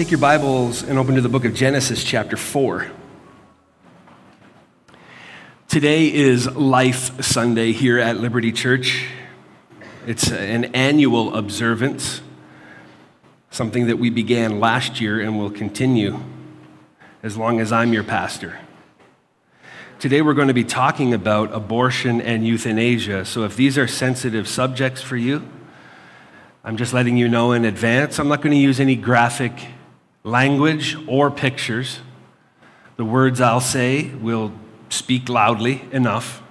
Take your Bibles and open to the book of Genesis, chapter 4. Today is Life Sunday here at Liberty Church. It's an annual observance, something that we began last year and will continue as long as I'm your pastor. Today we're going to be talking about abortion and euthanasia. So if these are sensitive subjects for you, I'm just letting you know in advance. I'm not going to use any graphic language or pictures. The words I'll say will speak loudly enough,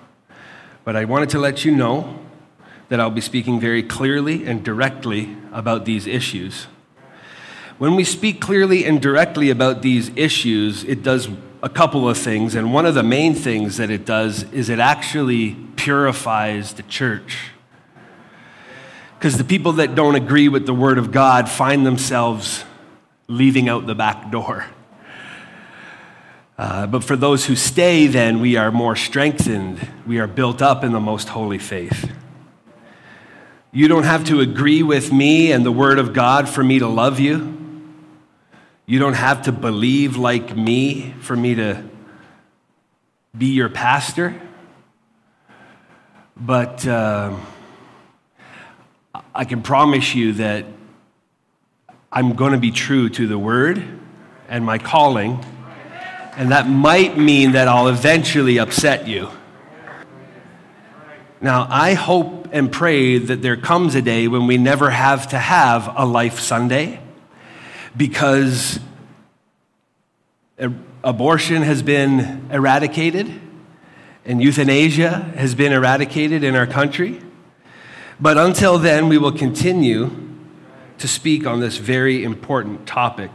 but I wanted to let you know that I'll be speaking very clearly and directly about these issues. When we speak clearly and directly about these issues, it does a couple of things, and one of the main things that it does is it actually purifies the church. Because the people that don't agree with the Word of God find themselves leaving out the back door. Uh, but for those who stay, then we are more strengthened. We are built up in the most holy faith. You don't have to agree with me and the Word of God for me to love you. You don't have to believe like me for me to be your pastor. But uh, I can promise you that I'm going to be true to the word and my calling, and that might mean that I'll eventually upset you. Now, I hope and pray that there comes a day when we never have to have a Life Sunday because abortion has been eradicated and euthanasia has been eradicated in our country. But until then, we will continue to speak on this very important topic.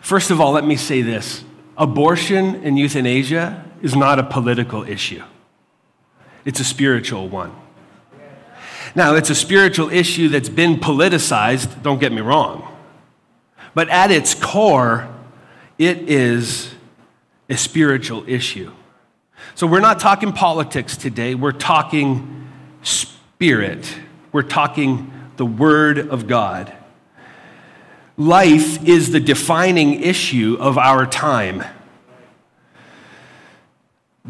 First of all, let me say this abortion and euthanasia is not a political issue, it's a spiritual one. Now, it's a spiritual issue that's been politicized, don't get me wrong. But at its core, it is a spiritual issue. So we're not talking politics today, we're talking spirit. We're talking the Word of God. Life is the defining issue of our time.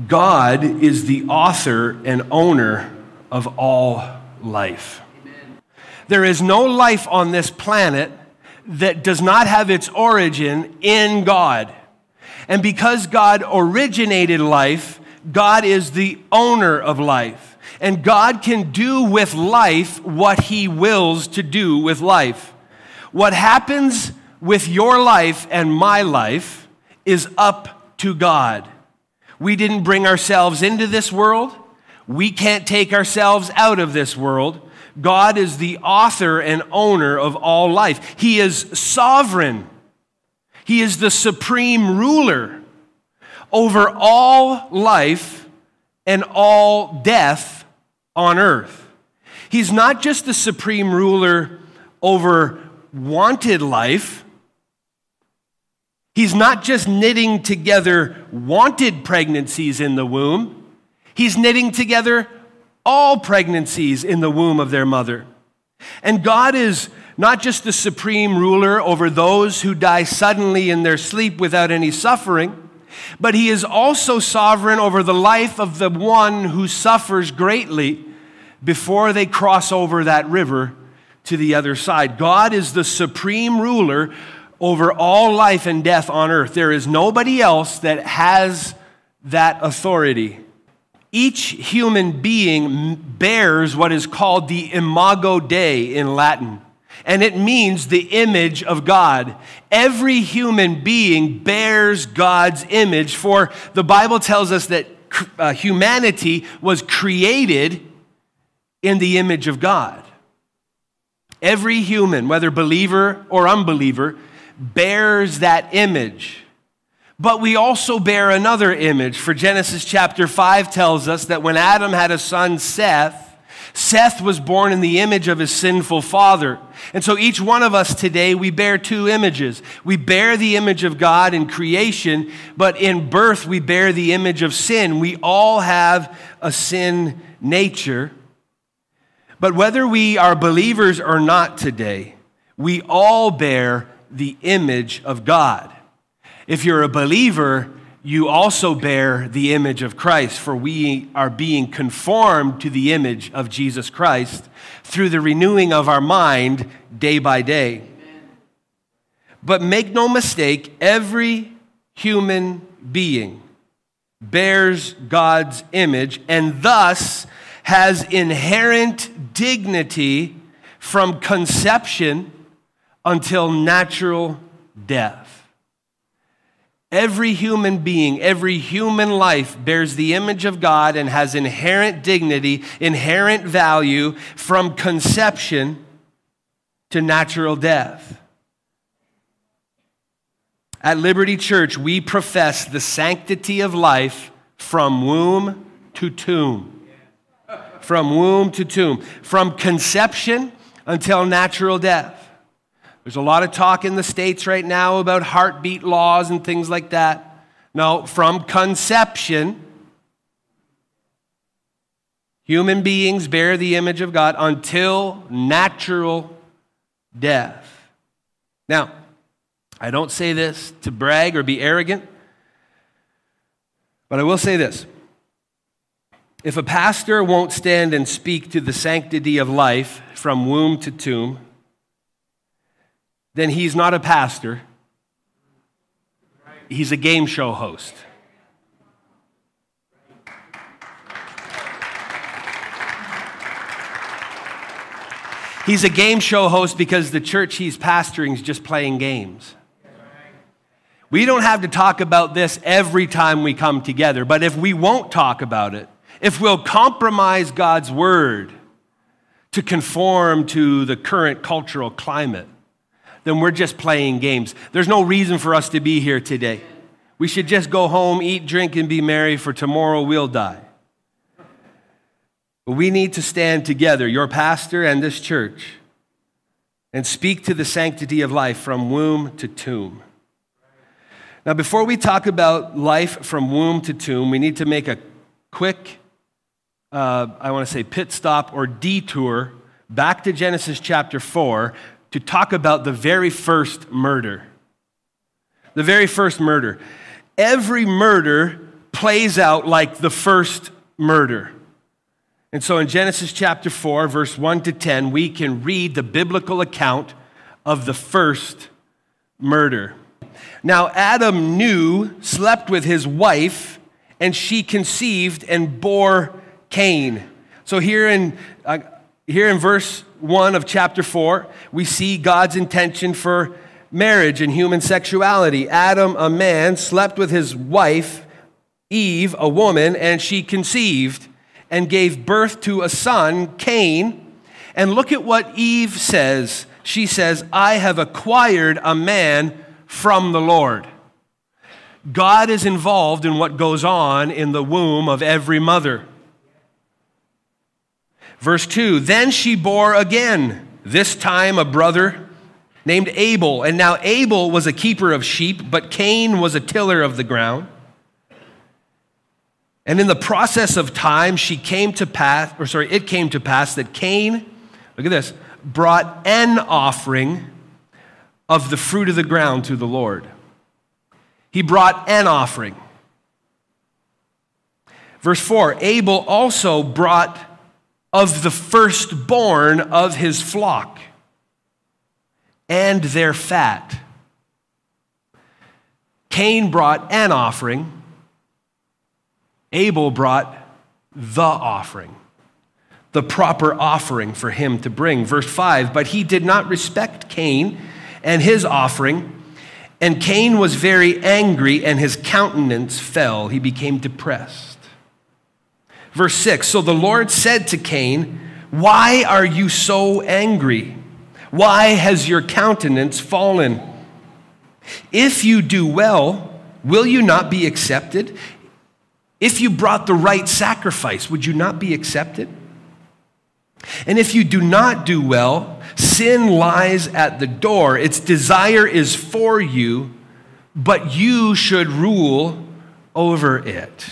God is the author and owner of all life. There is no life on this planet that does not have its origin in God. And because God originated life, God is the owner of life. And God can do with life what He wills to do with life. What happens with your life and my life is up to God. We didn't bring ourselves into this world. We can't take ourselves out of this world. God is the author and owner of all life. He is sovereign. He is the supreme ruler over all life and all death on earth. He's not just the supreme ruler over wanted life. He's not just knitting together wanted pregnancies in the womb, he's knitting together all pregnancies in the womb of their mother. And God is not just the supreme ruler over those who die suddenly in their sleep without any suffering, but He is also sovereign over the life of the one who suffers greatly before they cross over that river to the other side. God is the supreme ruler over all life and death on earth. There is nobody else that has that authority. Each human being bears what is called the imago Dei in Latin, and it means the image of God. Every human being bears God's image, for the Bible tells us that uh, humanity was created in the image of God. Every human, whether believer or unbeliever, bears that image. But we also bear another image. For Genesis chapter 5 tells us that when Adam had a son, Seth, Seth was born in the image of his sinful father. And so each one of us today, we bear two images. We bear the image of God in creation, but in birth, we bear the image of sin. We all have a sin nature. But whether we are believers or not today, we all bear the image of God. If you're a believer, you also bear the image of Christ, for we are being conformed to the image of Jesus Christ through the renewing of our mind day by day. But make no mistake, every human being bears God's image and thus has inherent dignity from conception until natural death. Every human being, every human life bears the image of God and has inherent dignity, inherent value from conception to natural death. At Liberty Church, we profess the sanctity of life from womb to tomb. From womb to tomb. From conception until natural death. There's a lot of talk in the States right now about heartbeat laws and things like that. No, from conception, human beings bear the image of God until natural death. Now, I don't say this to brag or be arrogant, but I will say this. If a pastor won't stand and speak to the sanctity of life from womb to tomb, then he's not a pastor, he's a game show host. He's a game show host because the church he's pastoring is just playing games. We don't have to talk about this every time we come together, but if we won't talk about it, if we'll compromise God's word to conform to the current cultural climate, then we're just playing games. There's no reason for us to be here today. We should just go home, eat, drink, and be merry, for tomorrow we'll die. But we need to stand together, your pastor and this church, and speak to the sanctity of life from womb to tomb. Now, before we talk about life from womb to tomb, we need to make a quick, uh, I want to say, pit stop or detour back to Genesis chapter 4 to talk about the very first murder. The very first murder. Every murder plays out like the first murder. And so in Genesis chapter 4, verse 1 to 10, we can read the biblical account of the first murder. Now, Adam knew, slept with his wife, and she conceived and bore Cain. So here in, uh, here in verse 1 of chapter 4, we see God's intention for marriage and human sexuality. Adam, a man, slept with his wife, Eve, a woman, and she conceived and gave birth to a son, Cain. And look at what Eve says. She says, I have acquired a man from the Lord. God is involved in what goes on in the womb of every mother. Verse 2 Then she bore again, this time a brother named Abel. And now Abel was a keeper of sheep, but Cain was a tiller of the ground. And in the process of time, she came to pass, or sorry, it came to pass that Cain, look at this, brought an offering of the fruit of the ground to the Lord. He brought an offering. Verse 4 Abel also brought of the firstborn of his flock and their fat. Cain brought an offering, Abel brought the offering, the proper offering for him to bring. Verse 5 But he did not respect Cain and his offering. And Cain was very angry, and his countenance fell. He became depressed. Verse 6 So the Lord said to Cain, Why are you so angry? Why has your countenance fallen? If you do well, will you not be accepted? If you brought the right sacrifice, would you not be accepted? And if you do not do well, sin lies at the door. Its desire is for you, but you should rule over it.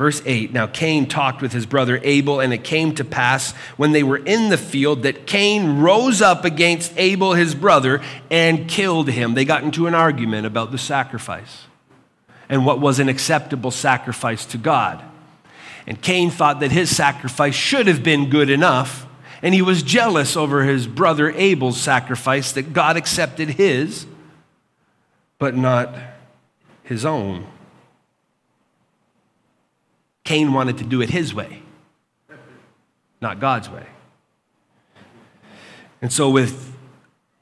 Verse 8 Now Cain talked with his brother Abel, and it came to pass when they were in the field that Cain rose up against Abel, his brother, and killed him. They got into an argument about the sacrifice and what was an acceptable sacrifice to God. And Cain thought that his sacrifice should have been good enough, and he was jealous over his brother Abel's sacrifice that God accepted his, but not his own. Cain wanted to do it his way, not God's way. And so, with,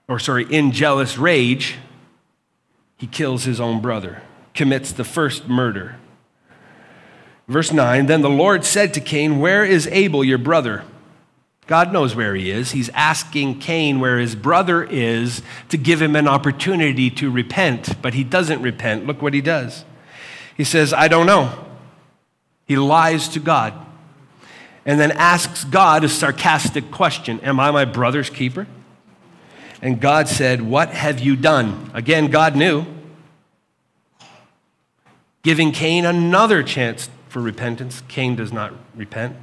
or sorry, in jealous rage, he kills his own brother, commits the first murder. Verse 9 Then the Lord said to Cain, Where is Abel, your brother? God knows where he is. He's asking Cain where his brother is to give him an opportunity to repent, but he doesn't repent. Look what he does. He says, I don't know. He lies to God and then asks God a sarcastic question Am I my brother's keeper? And God said, What have you done? Again, God knew, giving Cain another chance for repentance. Cain does not repent.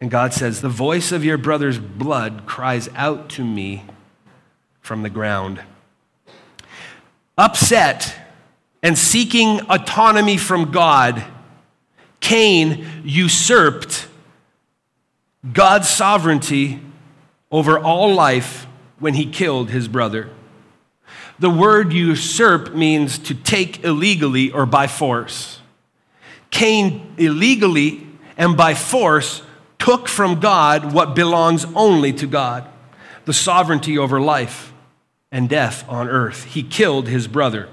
And God says, The voice of your brother's blood cries out to me from the ground. Upset and seeking autonomy from God, Cain usurped God's sovereignty over all life when he killed his brother. The word usurp means to take illegally or by force. Cain illegally and by force took from God what belongs only to God the sovereignty over life and death on earth. He killed his brother.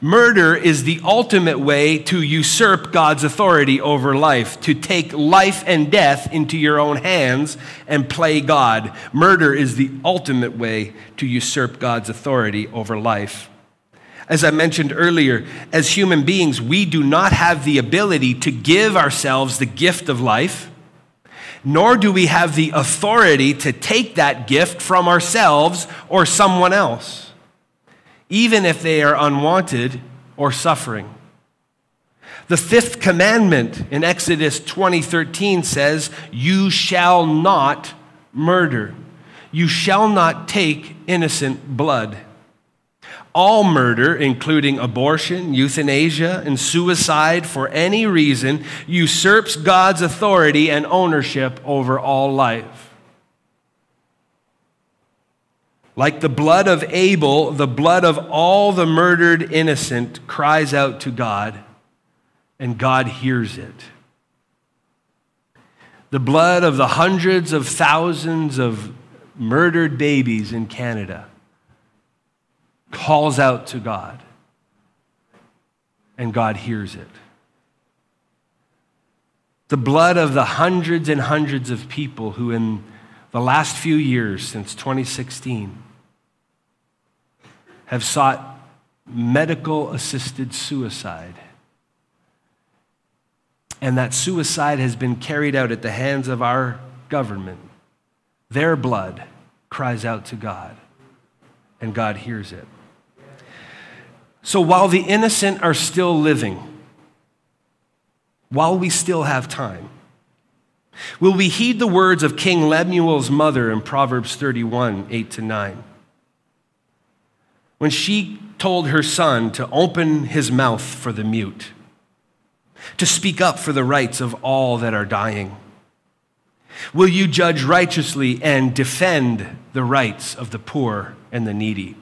Murder is the ultimate way to usurp God's authority over life, to take life and death into your own hands and play God. Murder is the ultimate way to usurp God's authority over life. As I mentioned earlier, as human beings, we do not have the ability to give ourselves the gift of life, nor do we have the authority to take that gift from ourselves or someone else even if they are unwanted or suffering. The fifth commandment in Exodus 20:13 says, "You shall not murder. You shall not take innocent blood." All murder, including abortion, euthanasia, and suicide for any reason, usurps God's authority and ownership over all life. Like the blood of Abel, the blood of all the murdered innocent cries out to God, and God hears it. The blood of the hundreds of thousands of murdered babies in Canada calls out to God, and God hears it. The blood of the hundreds and hundreds of people who, in the last few years since 2016, have sought medical assisted suicide. And that suicide has been carried out at the hands of our government. Their blood cries out to God, and God hears it. So while the innocent are still living, while we still have time, will we heed the words of King Lemuel's mother in Proverbs 31 8 to 9? When she told her son to open his mouth for the mute, to speak up for the rights of all that are dying? Will you judge righteously and defend the rights of the poor and the needy?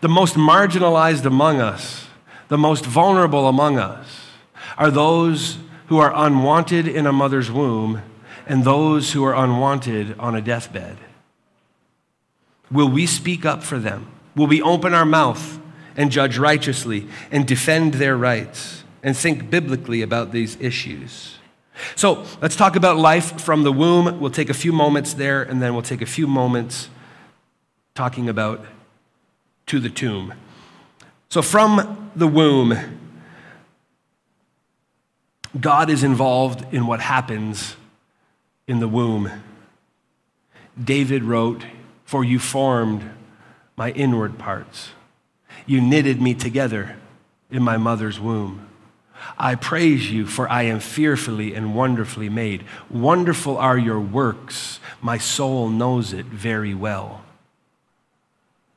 The most marginalized among us, the most vulnerable among us, are those who are unwanted in a mother's womb and those who are unwanted on a deathbed. Will we speak up for them? Will we open our mouth and judge righteously and defend their rights and think biblically about these issues? So let's talk about life from the womb. We'll take a few moments there, and then we'll take a few moments talking about to the tomb. So, from the womb, God is involved in what happens in the womb. David wrote, For you formed my inward parts. You knitted me together in my mother's womb. I praise you, for I am fearfully and wonderfully made. Wonderful are your works. My soul knows it very well.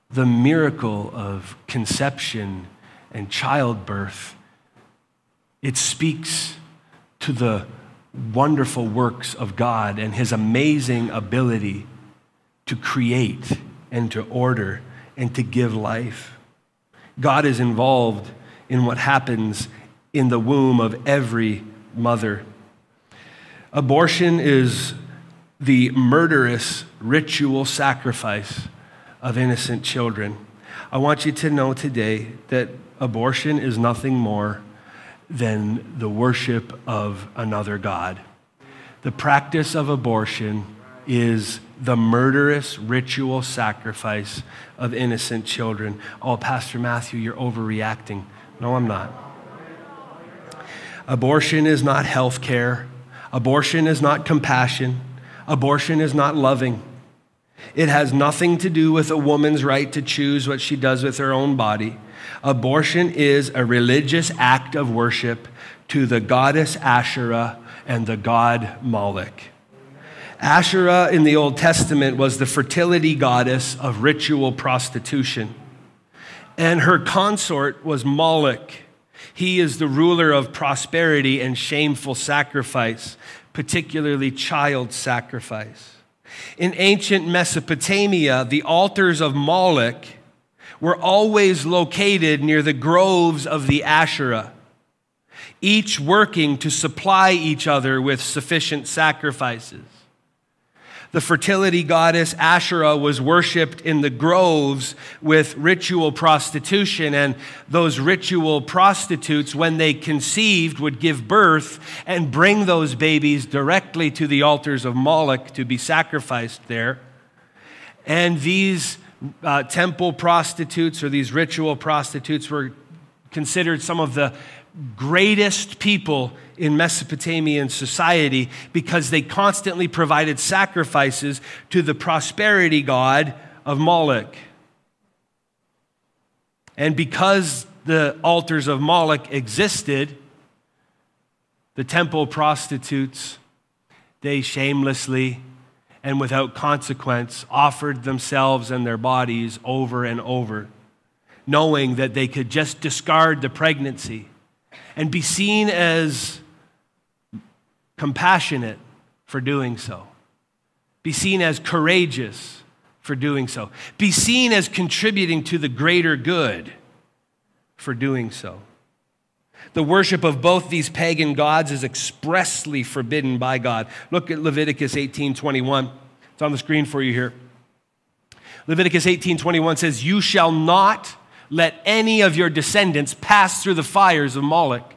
The miracle of conception and childbirth, it speaks to the wonderful works of God and his amazing ability to create and to order and to give life. God is involved in what happens in the womb of every mother. Abortion is the murderous ritual sacrifice of innocent children. I want you to know today that abortion is nothing more than the worship of another God. The practice of abortion is the murderous ritual sacrifice of innocent children. Oh, Pastor Matthew, you're overreacting. No, I'm not. Abortion is not health care. Abortion is not compassion. Abortion is not loving. It has nothing to do with a woman's right to choose what she does with her own body. Abortion is a religious act of worship to the goddess Asherah and the god Moloch. Asherah in the Old Testament was the fertility goddess of ritual prostitution, and her consort was Moloch. He is the ruler of prosperity and shameful sacrifice, particularly child sacrifice. In ancient Mesopotamia, the altars of Moloch were always located near the groves of the Asherah, each working to supply each other with sufficient sacrifices. The fertility goddess Asherah was worshiped in the groves with ritual prostitution, and those ritual prostitutes, when they conceived, would give birth and bring those babies directly to the altars of Moloch to be sacrificed there. And these uh, temple prostitutes or these ritual prostitutes were considered some of the greatest people in Mesopotamian society because they constantly provided sacrifices to the prosperity god of Moloch. And because the altars of Moloch existed, the temple prostitutes, they shamelessly and without consequence offered themselves and their bodies over and over, knowing that they could just discard the pregnancy and be seen as compassionate for doing so, be seen as courageous for doing so, be seen as contributing to the greater good for doing so. The worship of both these pagan gods is expressly forbidden by God. Look at Leviticus 18:21. It's on the screen for you here. Leviticus 18:21 says, "You shall not let any of your descendants pass through the fires of Moloch,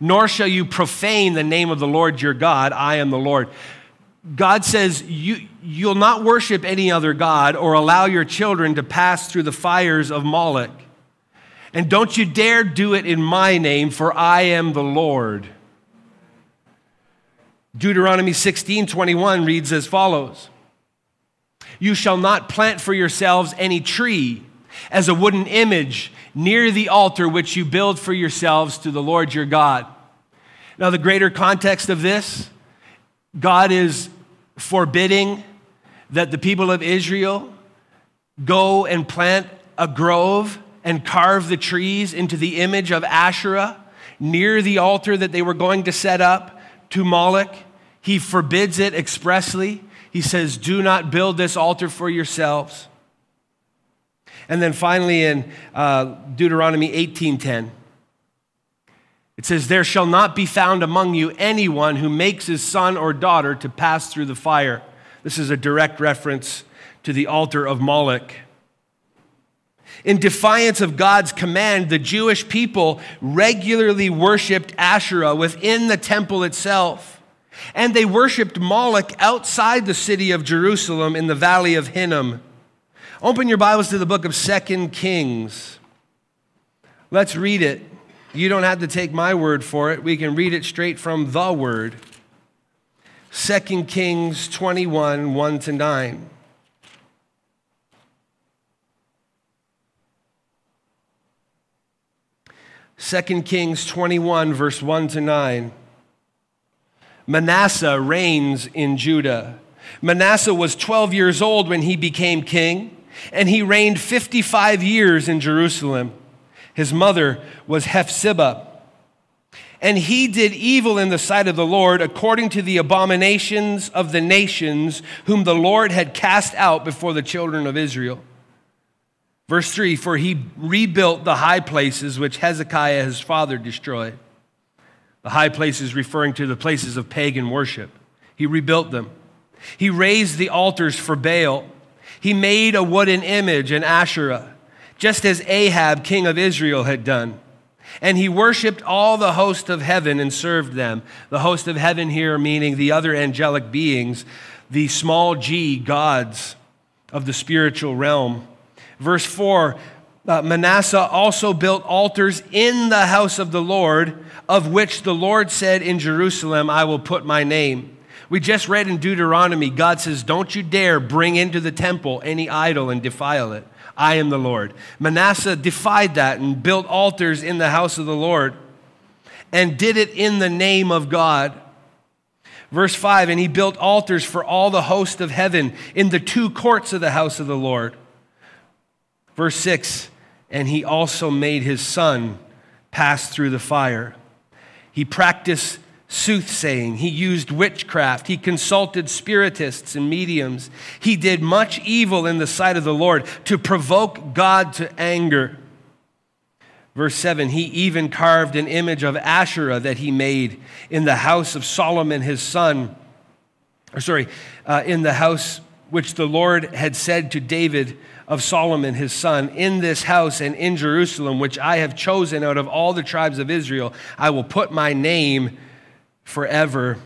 nor shall you profane the name of the Lord your God. I am the Lord." God says, you, You'll not worship any other God or allow your children to pass through the fires of Moloch. And don't you dare do it in my name, for I am the Lord. Deuteronomy 16 21 reads as follows You shall not plant for yourselves any tree as a wooden image near the altar which you build for yourselves to the Lord your God. Now, the greater context of this, God is forbidding that the people of Israel go and plant a grove and carve the trees into the image of Asherah near the altar that they were going to set up to Moloch. He forbids it expressly. He says, Do not build this altar for yourselves. And then finally in uh, Deuteronomy 18:10, it says, There shall not be found among you anyone who makes his son or daughter to pass through the fire. This is a direct reference to the altar of Moloch. In defiance of God's command, the Jewish people regularly worshiped Asherah within the temple itself. And they worshiped Moloch outside the city of Jerusalem in the valley of Hinnom. Open your Bibles to the book of Second Kings. Let's read it. You don't have to take my word for it. We can read it straight from the word. Second Kings 21 1 to 9. 2 Kings 21, verse 1 to 9. Manasseh reigns in Judah. Manasseh was 12 years old when he became king, and he reigned 55 years in Jerusalem. His mother was Hephzibah. And he did evil in the sight of the Lord according to the abominations of the nations whom the Lord had cast out before the children of Israel. Verse 3 For he rebuilt the high places which Hezekiah his father destroyed. The high places referring to the places of pagan worship. He rebuilt them. He raised the altars for Baal. He made a wooden image, an Asherah, just as Ahab, king of Israel, had done. And he worshiped all the host of heaven and served them. The host of heaven here meaning the other angelic beings, the small g gods of the spiritual realm. Verse 4 uh, Manasseh also built altars in the house of the Lord, of which the Lord said in Jerusalem, I will put my name. We just read in Deuteronomy, God says, Don't you dare bring into the temple any idol and defile it. I am the Lord. Manasseh defied that and built altars in the house of the Lord and did it in the name of God. Verse 5 And he built altars for all the host of heaven in the two courts of the house of the Lord. Verse 6 And he also made his son pass through the fire. He practiced soothsaying. He used witchcraft. He consulted spiritists and mediums. He did much evil in the sight of the Lord to provoke God to anger. Verse 7 He even carved an image of Asherah that he made in the house of Solomon his son. Or, sorry, uh, in the house which the Lord had said to David of Solomon his son, In this house and in Jerusalem, which I have chosen out of all the tribes of Israel, I will put my name forever.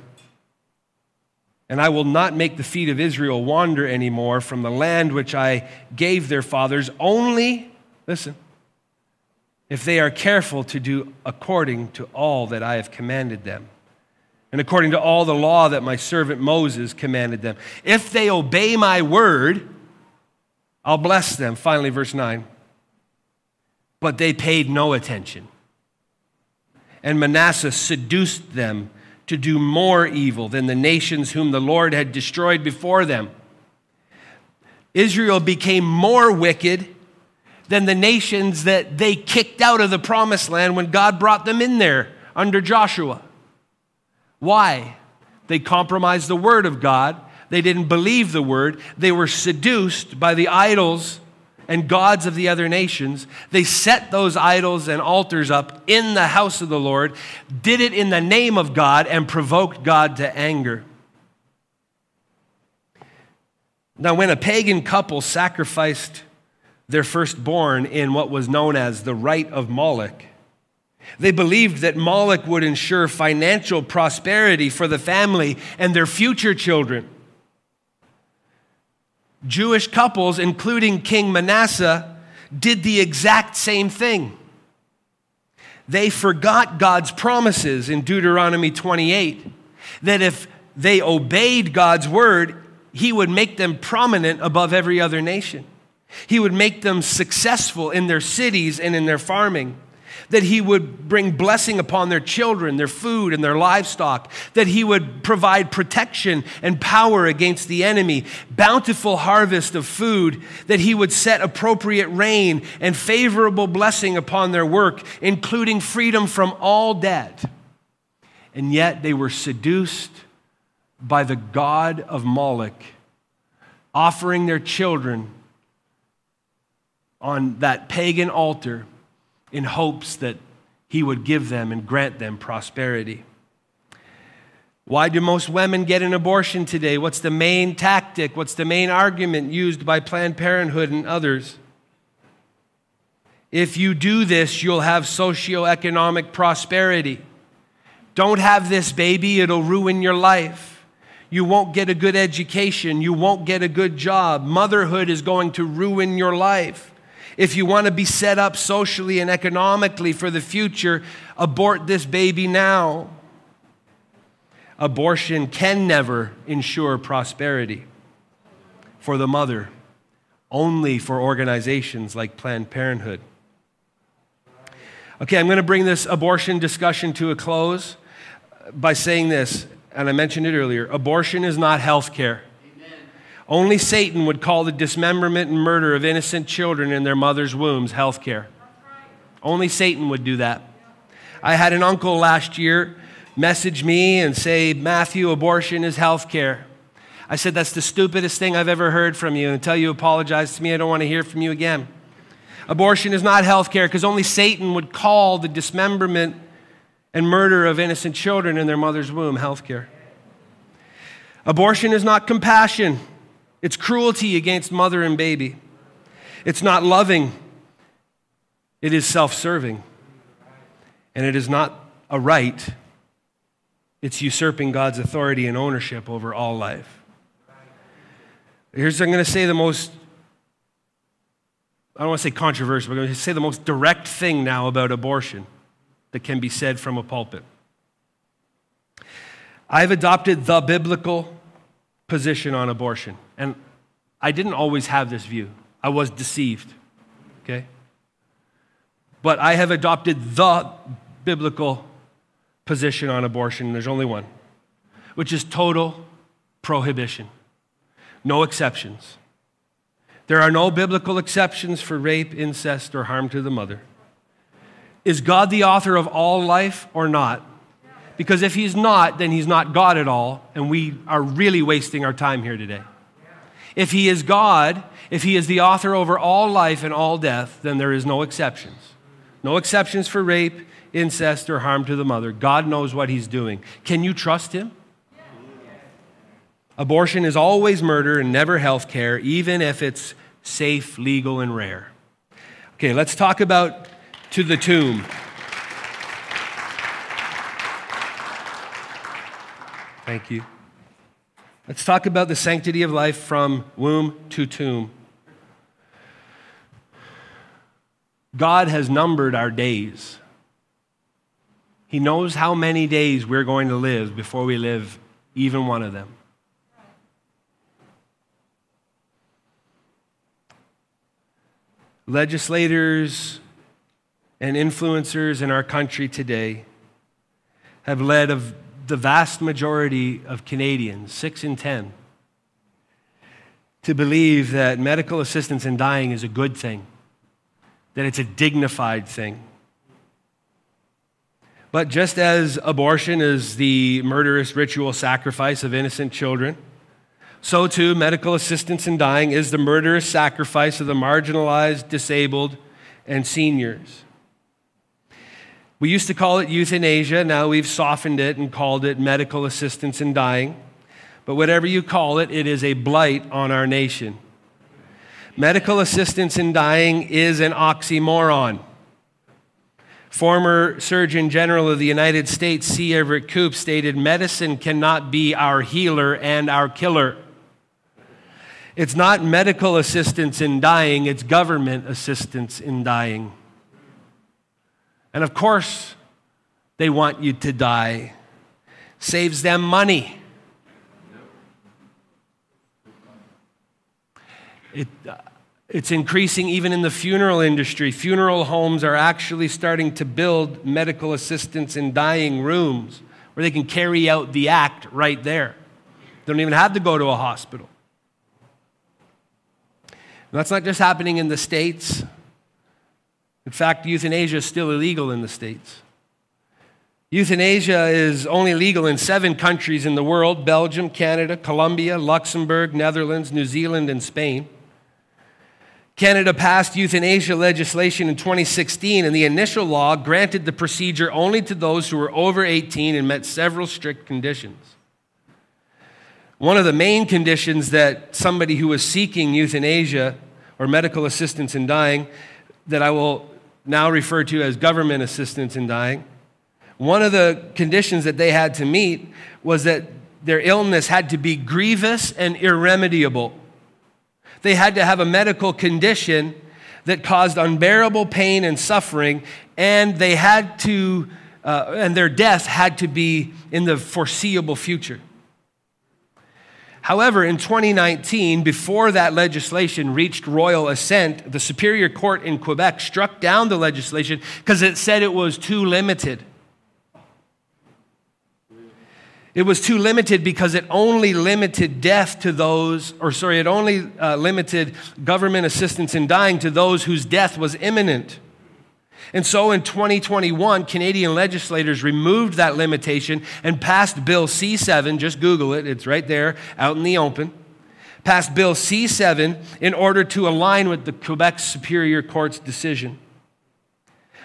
And I will not make the feet of Israel wander anymore from the land which I gave their fathers, only, listen, if they are careful to do according to all that I have commanded them, and according to all the law that my servant Moses commanded them. If they obey my word, I'll bless them. Finally, verse 9. But they paid no attention. And Manasseh seduced them to do more evil than the nations whom the Lord had destroyed before them. Israel became more wicked than the nations that they kicked out of the promised land when God brought them in there under Joshua. Why? They compromised the word of God. They didn't believe the word. They were seduced by the idols and gods of the other nations. They set those idols and altars up in the house of the Lord, did it in the name of God, and provoked God to anger. Now, when a pagan couple sacrificed their firstborn in what was known as the rite of Moloch, they believed that Moloch would ensure financial prosperity for the family and their future children. Jewish couples, including King Manasseh, did the exact same thing. They forgot God's promises in Deuteronomy 28 that if they obeyed God's word, He would make them prominent above every other nation. He would make them successful in their cities and in their farming that he would bring blessing upon their children, their food, and their livestock, that he would provide protection and power against the enemy, bountiful harvest of food, that he would set appropriate rain and favorable blessing upon their work, including freedom from all debt. And yet they were seduced by the God of Moloch, offering their children on that pagan altar in hopes that he would give them and grant them prosperity. Why do most women get an abortion today? What's the main tactic? What's the main argument used by Planned Parenthood and others? If you do this, you'll have socioeconomic prosperity. Don't have this baby, it'll ruin your life. You won't get a good education. You won't get a good job. Motherhood is going to ruin your life. If you want to be set up socially and economically for the future, abort this baby now. Abortion can never ensure prosperity for the mother, only for organizations like Planned Parenthood. Okay, I'm going to bring this abortion discussion to a close by saying this, and I mentioned it earlier abortion is not health care. Only Satan would call the dismemberment and murder of innocent children in their mother's wombs health care. Only Satan would do that. I had an uncle last year message me and say, Matthew, abortion is health care. I said, That's the stupidest thing I've ever heard from you. Until you apologize to me, I don't want to hear from you again. Abortion is not health care because only Satan would call the dismemberment and murder of innocent children in their mother's womb health care. Abortion is not compassion. It's cruelty against mother and baby. It's not loving, it is self serving. And it is not a right, it's usurping God's authority and ownership over all life. Here's, I'm going to say the most, I don't want to say controversial, but I'm going to say the most direct thing now about abortion that can be said from a pulpit. I've adopted the biblical position on abortion. And I didn't always have this view, I was deceived. Okay? But I have adopted the biblical position on abortion. There's only one, which is total prohibition. No exceptions. There are no biblical exceptions for rape, incest, or harm to the mother. Is God the author of all life or not? Because if he's not, then he's not God at all, and we are really wasting our time here today. If he is God, if he is the author over all life and all death, then there is no exceptions. No exceptions for rape, incest, or harm to the mother. God knows what he's doing. Can you trust him? Abortion is always murder and never health care, even if it's safe, legal, and rare. Okay, let's talk about to the tomb. Thank you. Let's talk about the sanctity of life from womb to tomb. God has numbered our days. He knows how many days we're going to live before we live even one of them. Legislators and influencers in our country today have led of the vast majority of Canadians, six in 10, to believe that medical assistance in dying is a good thing, that it's a dignified thing. But just as abortion is the murderous ritual sacrifice of innocent children, so too medical assistance in dying is the murderous sacrifice of the marginalized, disabled, and seniors. We used to call it euthanasia. Now we've softened it and called it medical assistance in dying. But whatever you call it, it is a blight on our nation. Medical assistance in dying is an oxymoron. Former Surgeon General of the United States, C. Everett Koop, stated medicine cannot be our healer and our killer. It's not medical assistance in dying, it's government assistance in dying. And of course, they want you to die. Saves them money. It, uh, it's increasing even in the funeral industry. Funeral homes are actually starting to build medical assistance in dying rooms where they can carry out the act right there. They don't even have to go to a hospital. And that's not just happening in the States. In fact, euthanasia is still illegal in the States. Euthanasia is only legal in seven countries in the world Belgium, Canada, Colombia, Luxembourg, Netherlands, New Zealand, and Spain. Canada passed euthanasia legislation in 2016, and the initial law granted the procedure only to those who were over 18 and met several strict conditions. One of the main conditions that somebody who was seeking euthanasia or medical assistance in dying, that I will now referred to as government assistance in dying, one of the conditions that they had to meet was that their illness had to be grievous and irremediable. They had to have a medical condition that caused unbearable pain and suffering, and they had to, uh, and their death had to be in the foreseeable future. However, in 2019, before that legislation reached royal assent, the Superior Court in Quebec struck down the legislation because it said it was too limited. It was too limited because it only limited death to those, or sorry, it only uh, limited government assistance in dying to those whose death was imminent. And so in 2021, Canadian legislators removed that limitation and passed Bill C 7. Just Google it, it's right there out in the open. Passed Bill C 7 in order to align with the Quebec Superior Court's decision.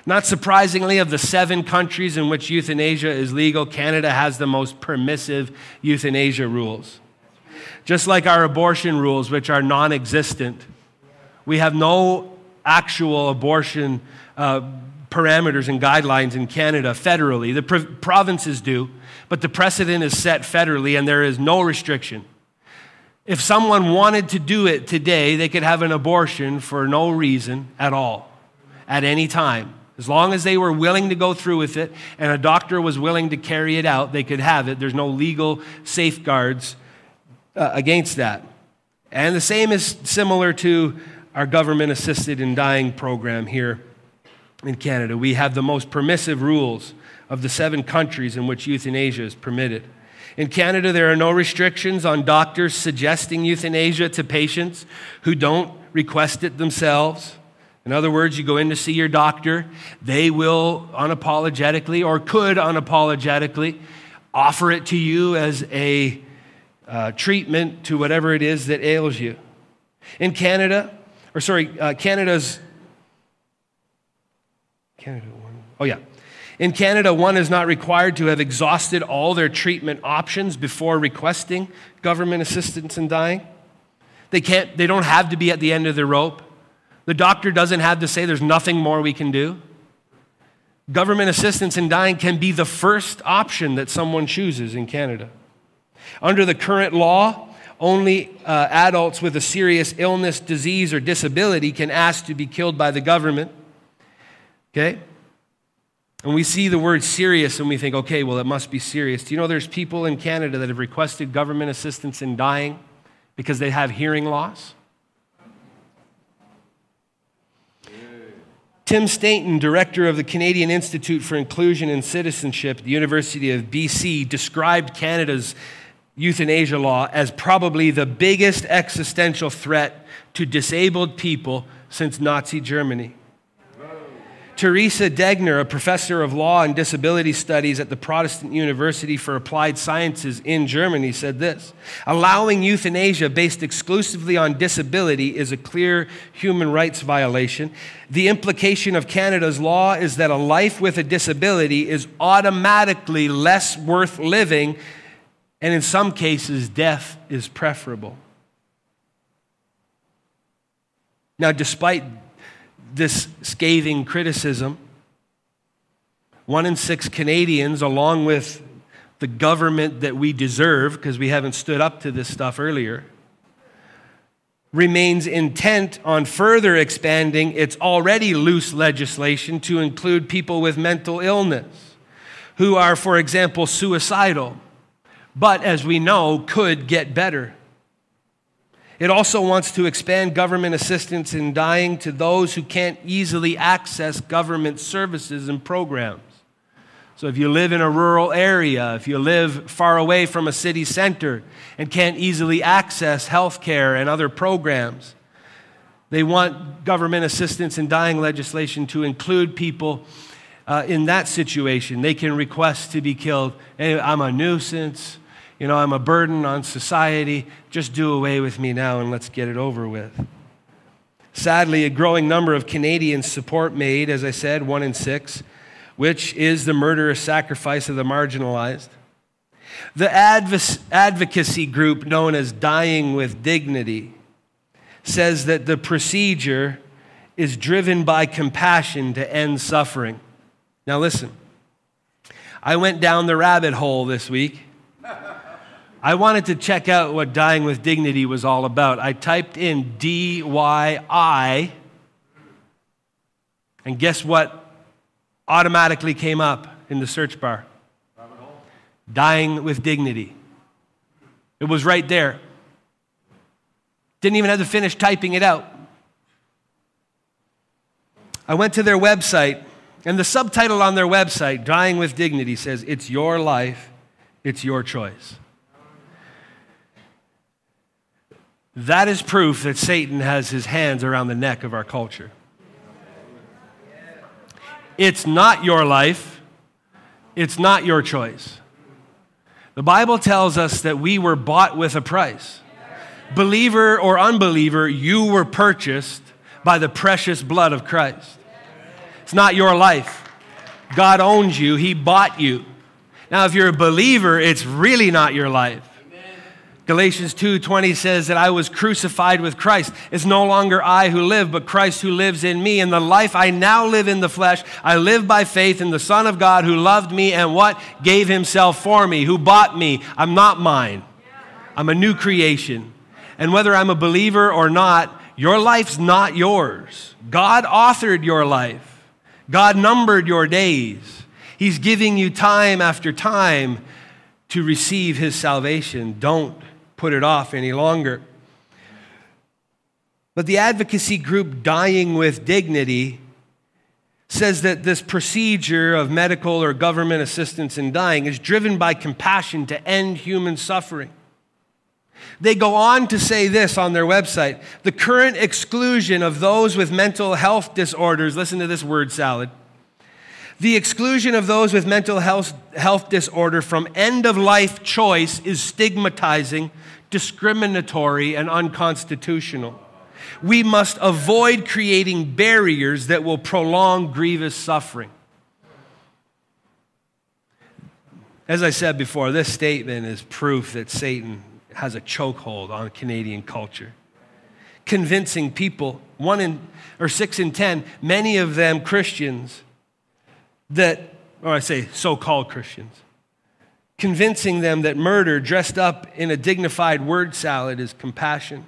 Not surprisingly, of the seven countries in which euthanasia is legal, Canada has the most permissive euthanasia rules. Just like our abortion rules, which are non existent, we have no actual abortion uh, parameters and guidelines in Canada federally. The pro- provinces do, but the precedent is set federally and there is no restriction. If someone wanted to do it today, they could have an abortion for no reason at all, at any time. As long as they were willing to go through with it and a doctor was willing to carry it out, they could have it. There's no legal safeguards uh, against that. And the same is similar to our government assisted in dying program here in Canada. We have the most permissive rules of the seven countries in which euthanasia is permitted. In Canada, there are no restrictions on doctors suggesting euthanasia to patients who don't request it themselves. In other words, you go in to see your doctor, they will unapologetically or could unapologetically offer it to you as a uh, treatment to whatever it is that ails you. In Canada, or sorry, uh, Canada's. Canada one. Oh, yeah. In Canada, one is not required to have exhausted all their treatment options before requesting government assistance in dying. They, can't, they don't have to be at the end of the rope. The doctor doesn't have to say there's nothing more we can do. Government assistance in dying can be the first option that someone chooses in Canada. Under the current law, only uh, adults with a serious illness, disease, or disability can ask to be killed by the government. Okay? And we see the word serious and we think, okay, well, it must be serious. Do you know there's people in Canada that have requested government assistance in dying because they have hearing loss? Tim Stainton, director of the Canadian Institute for Inclusion and Citizenship at the University of BC, described Canada's euthanasia law as probably the biggest existential threat to disabled people since Nazi Germany. Teresa Degener, a professor of law and disability studies at the Protestant University for Applied Sciences in Germany, said this Allowing euthanasia based exclusively on disability is a clear human rights violation. The implication of Canada's law is that a life with a disability is automatically less worth living, and in some cases, death is preferable. Now, despite this scathing criticism. One in six Canadians, along with the government that we deserve, because we haven't stood up to this stuff earlier, remains intent on further expanding its already loose legislation to include people with mental illness who are, for example, suicidal, but as we know, could get better. It also wants to expand government assistance in dying to those who can't easily access government services and programs. So, if you live in a rural area, if you live far away from a city center and can't easily access health care and other programs, they want government assistance in dying legislation to include people uh, in that situation. They can request to be killed. I'm a nuisance. You know, I'm a burden on society. Just do away with me now and let's get it over with. Sadly, a growing number of Canadians support MAID, as I said, one in six, which is the murderous sacrifice of the marginalized. The advocacy group known as Dying with Dignity says that the procedure is driven by compassion to end suffering. Now, listen, I went down the rabbit hole this week I wanted to check out what dying with dignity was all about. I typed in DYI, and guess what automatically came up in the search bar? Dying with dignity. It was right there. Didn't even have to finish typing it out. I went to their website, and the subtitle on their website, Dying with Dignity, says, It's your life, it's your choice. That is proof that Satan has his hands around the neck of our culture. It's not your life, it's not your choice. The Bible tells us that we were bought with a price. Believer or unbeliever, you were purchased by the precious blood of Christ. It's not your life. God owns you, He bought you. Now, if you're a believer, it's really not your life. Galatians 2:20 says that I was crucified with Christ. It's no longer I who live, but Christ who lives in me. And the life I now live in the flesh, I live by faith in the Son of God who loved me and what gave himself for me, who bought me. I'm not mine. I'm a new creation. And whether I'm a believer or not, your life's not yours. God authored your life. God numbered your days. He's giving you time after time to receive his salvation. Don't put it off any longer. But the advocacy group Dying with Dignity says that this procedure of medical or government assistance in dying is driven by compassion to end human suffering. They go on to say this on their website the current exclusion of those with mental health disorders, listen to this word salad. The exclusion of those with mental health, health disorder from end of life choice is stigmatizing discriminatory, and unconstitutional. We must avoid creating barriers that will prolong grievous suffering. As I said before, this statement is proof that Satan has a chokehold on Canadian culture. Convincing people, one in or six in ten, many of them Christians, that, or I say so called Christians, convincing them that murder dressed up in a dignified word salad is compassion.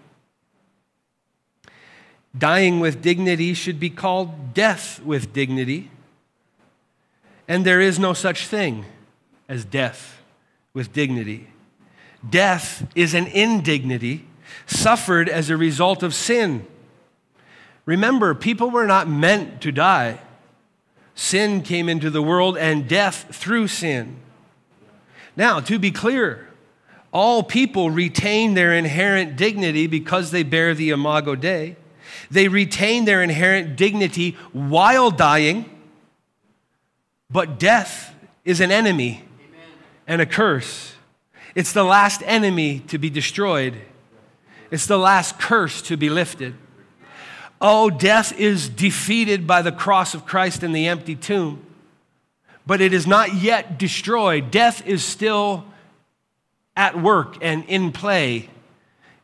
Dying with dignity should be called death with dignity. And there is no such thing as death with dignity. Death is an indignity suffered as a result of sin. Remember, people were not meant to die. Sin came into the world and death through sin. Now, to be clear, all people retain their inherent dignity because they bear the imago Dei. They retain their inherent dignity while dying, but death is an enemy Amen. and a curse. It's the last enemy to be destroyed, it's the last curse to be lifted. Oh, death is defeated by the cross of Christ and the empty tomb but it is not yet destroyed. Death is still at work and in play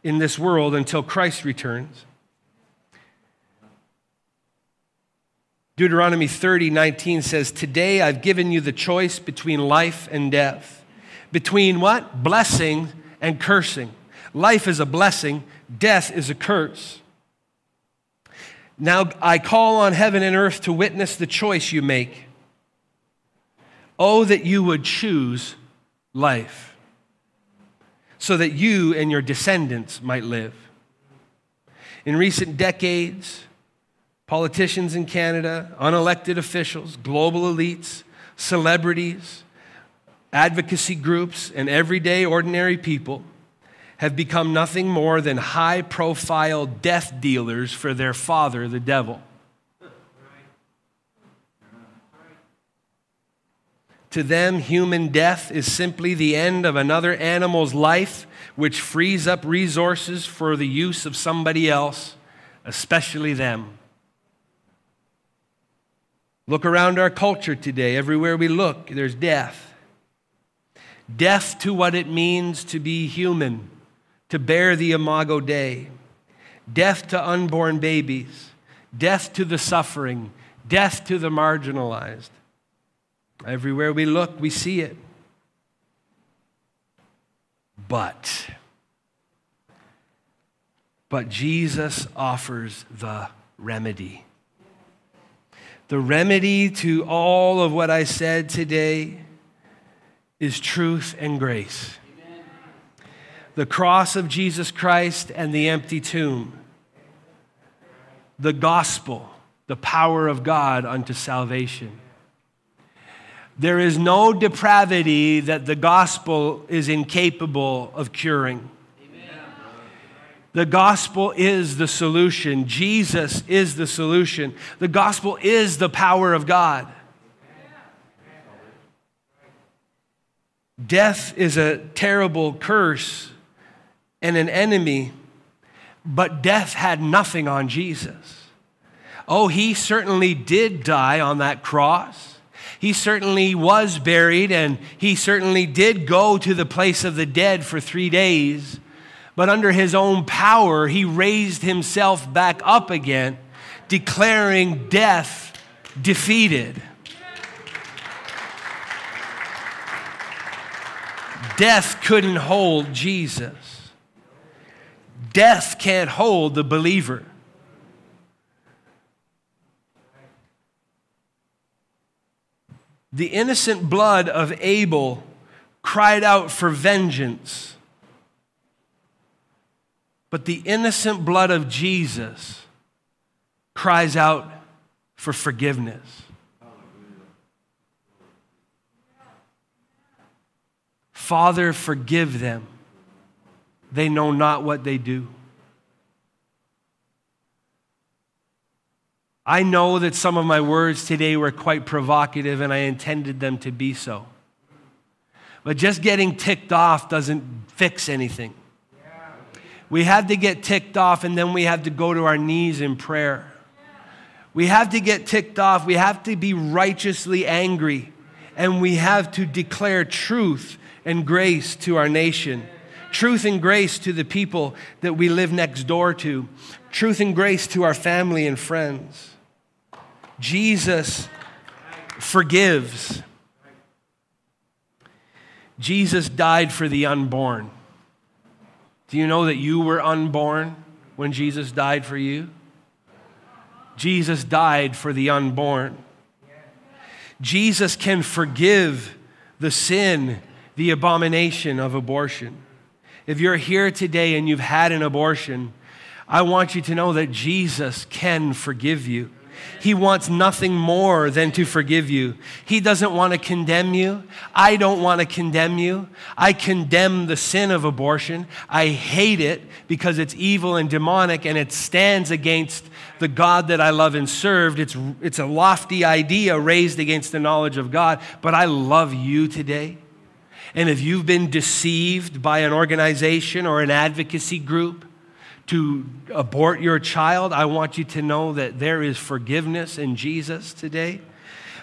in this world until Christ returns. Deuteronomy 30, 19 says, Today I've given you the choice between life and death. Between what? Blessing and cursing. Life is a blessing, death is a curse. Now I call on heaven and earth to witness the choice you make. Oh, that you would choose life so that you and your descendants might live. In recent decades, politicians in Canada, unelected officials, global elites, celebrities, advocacy groups, and everyday ordinary people have become nothing more than high profile death dealers for their father, the devil. To them, human death is simply the end of another animal's life, which frees up resources for the use of somebody else, especially them. Look around our culture today. Everywhere we look, there's death. Death to what it means to be human, to bear the imago Dei. Death to unborn babies. Death to the suffering. Death to the marginalized. Everywhere we look, we see it. But, but Jesus offers the remedy. The remedy to all of what I said today is truth and grace. The cross of Jesus Christ and the empty tomb. The gospel, the power of God unto salvation. There is no depravity that the gospel is incapable of curing. The gospel is the solution. Jesus is the solution. The gospel is the power of God. Death is a terrible curse and an enemy, but death had nothing on Jesus. Oh, he certainly did die on that cross. He certainly was buried, and he certainly did go to the place of the dead for three days. But under his own power, he raised himself back up again, declaring death defeated. Death couldn't hold Jesus. Death can't hold the believer. The innocent blood of Abel cried out for vengeance. But the innocent blood of Jesus cries out for forgiveness. Father, forgive them. They know not what they do. I know that some of my words today were quite provocative, and I intended them to be so. But just getting ticked off doesn't fix anything. We have to get ticked off, and then we have to go to our knees in prayer. We have to get ticked off. We have to be righteously angry, and we have to declare truth and grace to our nation, truth and grace to the people that we live next door to, truth and grace to our family and friends. Jesus forgives. Jesus died for the unborn. Do you know that you were unborn when Jesus died for you? Jesus died for the unborn. Jesus can forgive the sin the abomination of abortion. If you're here today and you've had an abortion, I want you to know that Jesus can forgive you. He wants nothing more than to forgive you. He doesn't want to condemn you. I don't want to condemn you. I condemn the sin of abortion. I hate it because it's evil and demonic and it stands against the God that I love and served. It's, it's a lofty idea raised against the knowledge of God. But I love you today. And if you've been deceived by an organization or an advocacy group to abort your child, I want you to know that there is forgiveness in Jesus today,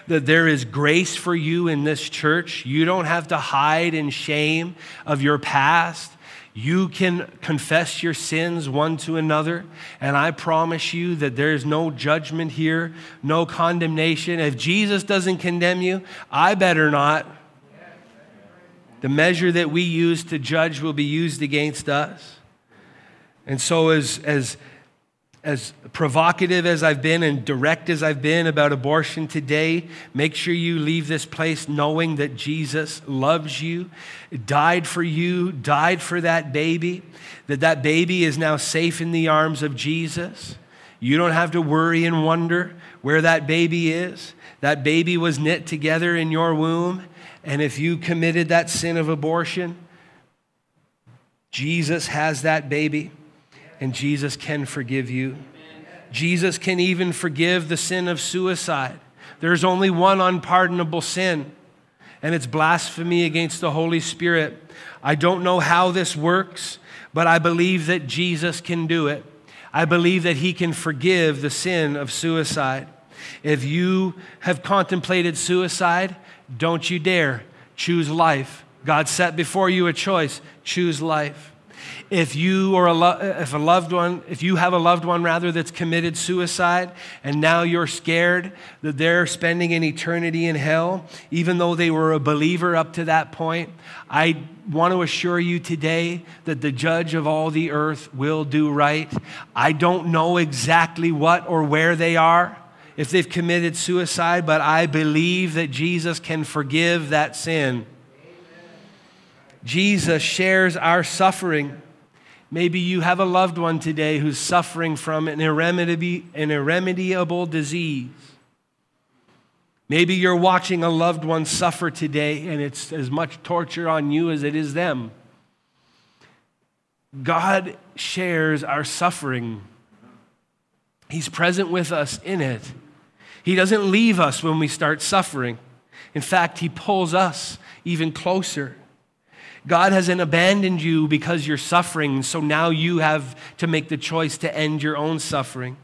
that there is grace for you in this church. You don't have to hide in shame of your past. You can confess your sins one to another, and I promise you that there's no judgment here, no condemnation. If Jesus doesn't condemn you, I better not. The measure that we use to judge will be used against us. And so, as, as, as provocative as I've been and direct as I've been about abortion today, make sure you leave this place knowing that Jesus loves you, died for you, died for that baby, that that baby is now safe in the arms of Jesus. You don't have to worry and wonder where that baby is. That baby was knit together in your womb and if you committed that sin of abortion, Jesus has that baby, and Jesus can forgive you. Jesus can even forgive the sin of suicide. There's only one unpardonable sin, and it's blasphemy against the Holy Spirit. I don't know how this works, but I believe that Jesus can do it. I believe that he can forgive the sin of suicide. If you have contemplated suicide, don't you dare choose life. God set before you a choice choose life. If you or a lo- if a loved one, if you have a loved one rather that's committed suicide and now you're scared that they're spending an eternity in hell, even though they were a believer up to that point, I want to assure you today that the judge of all the earth will do right. I don't know exactly what or where they are if they've committed suicide, but I believe that Jesus can forgive that sin. Jesus shares our suffering. Maybe you have a loved one today who's suffering from an irremediable disease. Maybe you're watching a loved one suffer today and it's as much torture on you as it is them. God shares our suffering, He's present with us in it. He doesn't leave us when we start suffering. In fact, He pulls us even closer. God hasn't abandoned you because you're suffering, so now you have to make the choice to end your own suffering.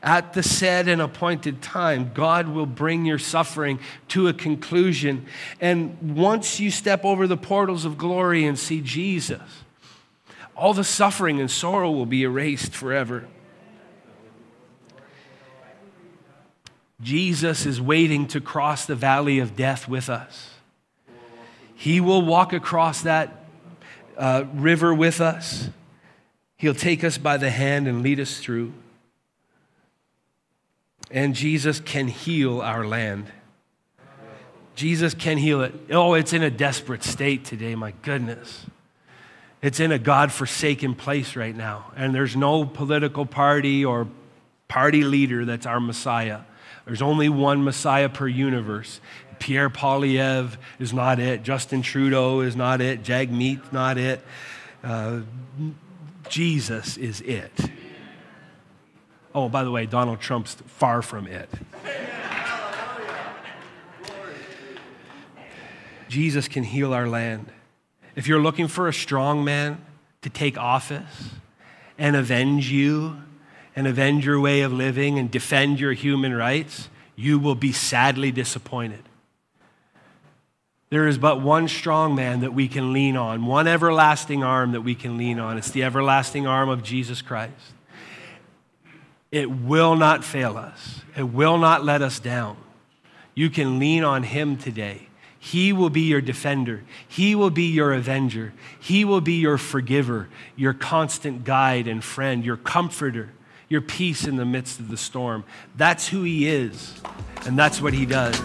At the said and appointed time, God will bring your suffering to a conclusion. And once you step over the portals of glory and see Jesus, all the suffering and sorrow will be erased forever. Jesus is waiting to cross the valley of death with us. He will walk across that uh, river with us. He'll take us by the hand and lead us through. And Jesus can heal our land. Jesus can heal it. Oh, it's in a desperate state today, my goodness. It's in a God forsaken place right now. And there's no political party or party leader that's our Messiah. There's only one Messiah per universe. Pierre Poilievre is not it. Justin Trudeau is not it. Jagmeet not it. Uh, Jesus is it. Oh, by the way, Donald Trump's far from it. Jesus can heal our land. If you're looking for a strong man to take office and avenge you and avenge your way of living and defend your human rights, you will be sadly disappointed. There is but one strong man that we can lean on, one everlasting arm that we can lean on. It's the everlasting arm of Jesus Christ. It will not fail us, it will not let us down. You can lean on him today. He will be your defender. He will be your avenger. He will be your forgiver, your constant guide and friend, your comforter, your peace in the midst of the storm. That's who He is, and that's what He does.